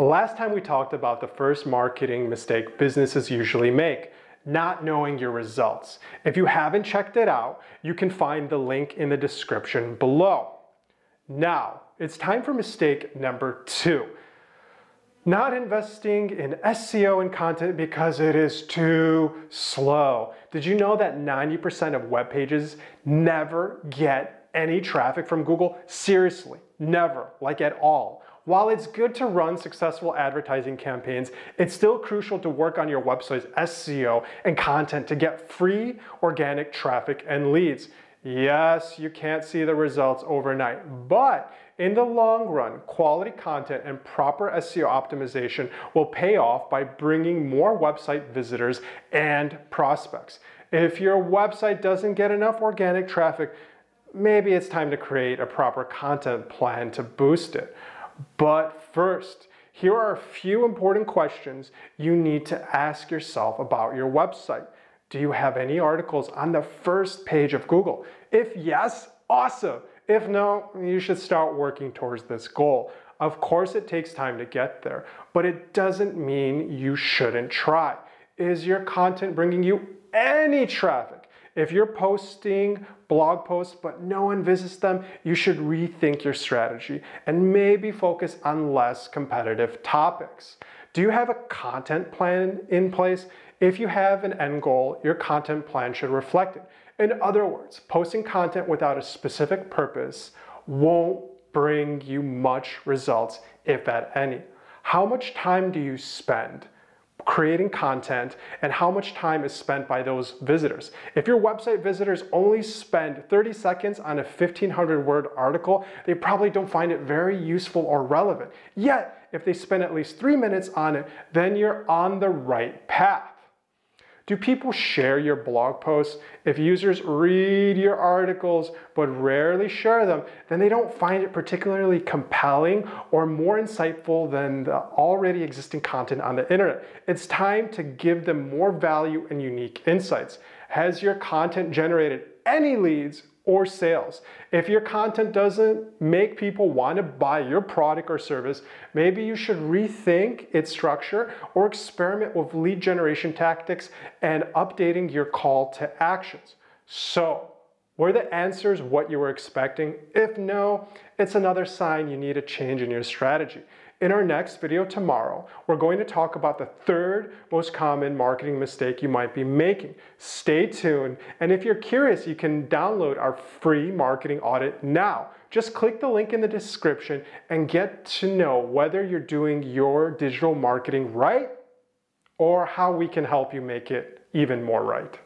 Last time we talked about the first marketing mistake businesses usually make not knowing your results. If you haven't checked it out, you can find the link in the description below. Now, it's time for mistake number two. Not investing in SEO and content because it is too slow. Did you know that 90% of web pages never get any traffic from Google? Seriously, never, like at all. While it's good to run successful advertising campaigns, it's still crucial to work on your website's SEO and content to get free organic traffic and leads. Yes, you can't see the results overnight, but in the long run, quality content and proper SEO optimization will pay off by bringing more website visitors and prospects. If your website doesn't get enough organic traffic, maybe it's time to create a proper content plan to boost it. But first, here are a few important questions you need to ask yourself about your website. Do you have any articles on the first page of Google? If yes, awesome. If no, you should start working towards this goal. Of course, it takes time to get there, but it doesn't mean you shouldn't try. Is your content bringing you any traffic? If you're posting blog posts but no one visits them, you should rethink your strategy and maybe focus on less competitive topics. Do you have a content plan in place? If you have an end goal, your content plan should reflect it. In other words, posting content without a specific purpose won't bring you much results, if at any. How much time do you spend? Creating content and how much time is spent by those visitors. If your website visitors only spend 30 seconds on a 1500 word article, they probably don't find it very useful or relevant. Yet, if they spend at least three minutes on it, then you're on the right path. Do people share your blog posts? If users read your articles but rarely share them, then they don't find it particularly compelling or more insightful than the already existing content on the internet. It's time to give them more value and unique insights. Has your content generated any leads or sales. If your content doesn't make people want to buy your product or service, maybe you should rethink its structure or experiment with lead generation tactics and updating your call to actions. So, were the answers what you were expecting? If no, it's another sign you need a change in your strategy. In our next video tomorrow, we're going to talk about the third most common marketing mistake you might be making. Stay tuned, and if you're curious, you can download our free marketing audit now. Just click the link in the description and get to know whether you're doing your digital marketing right or how we can help you make it even more right.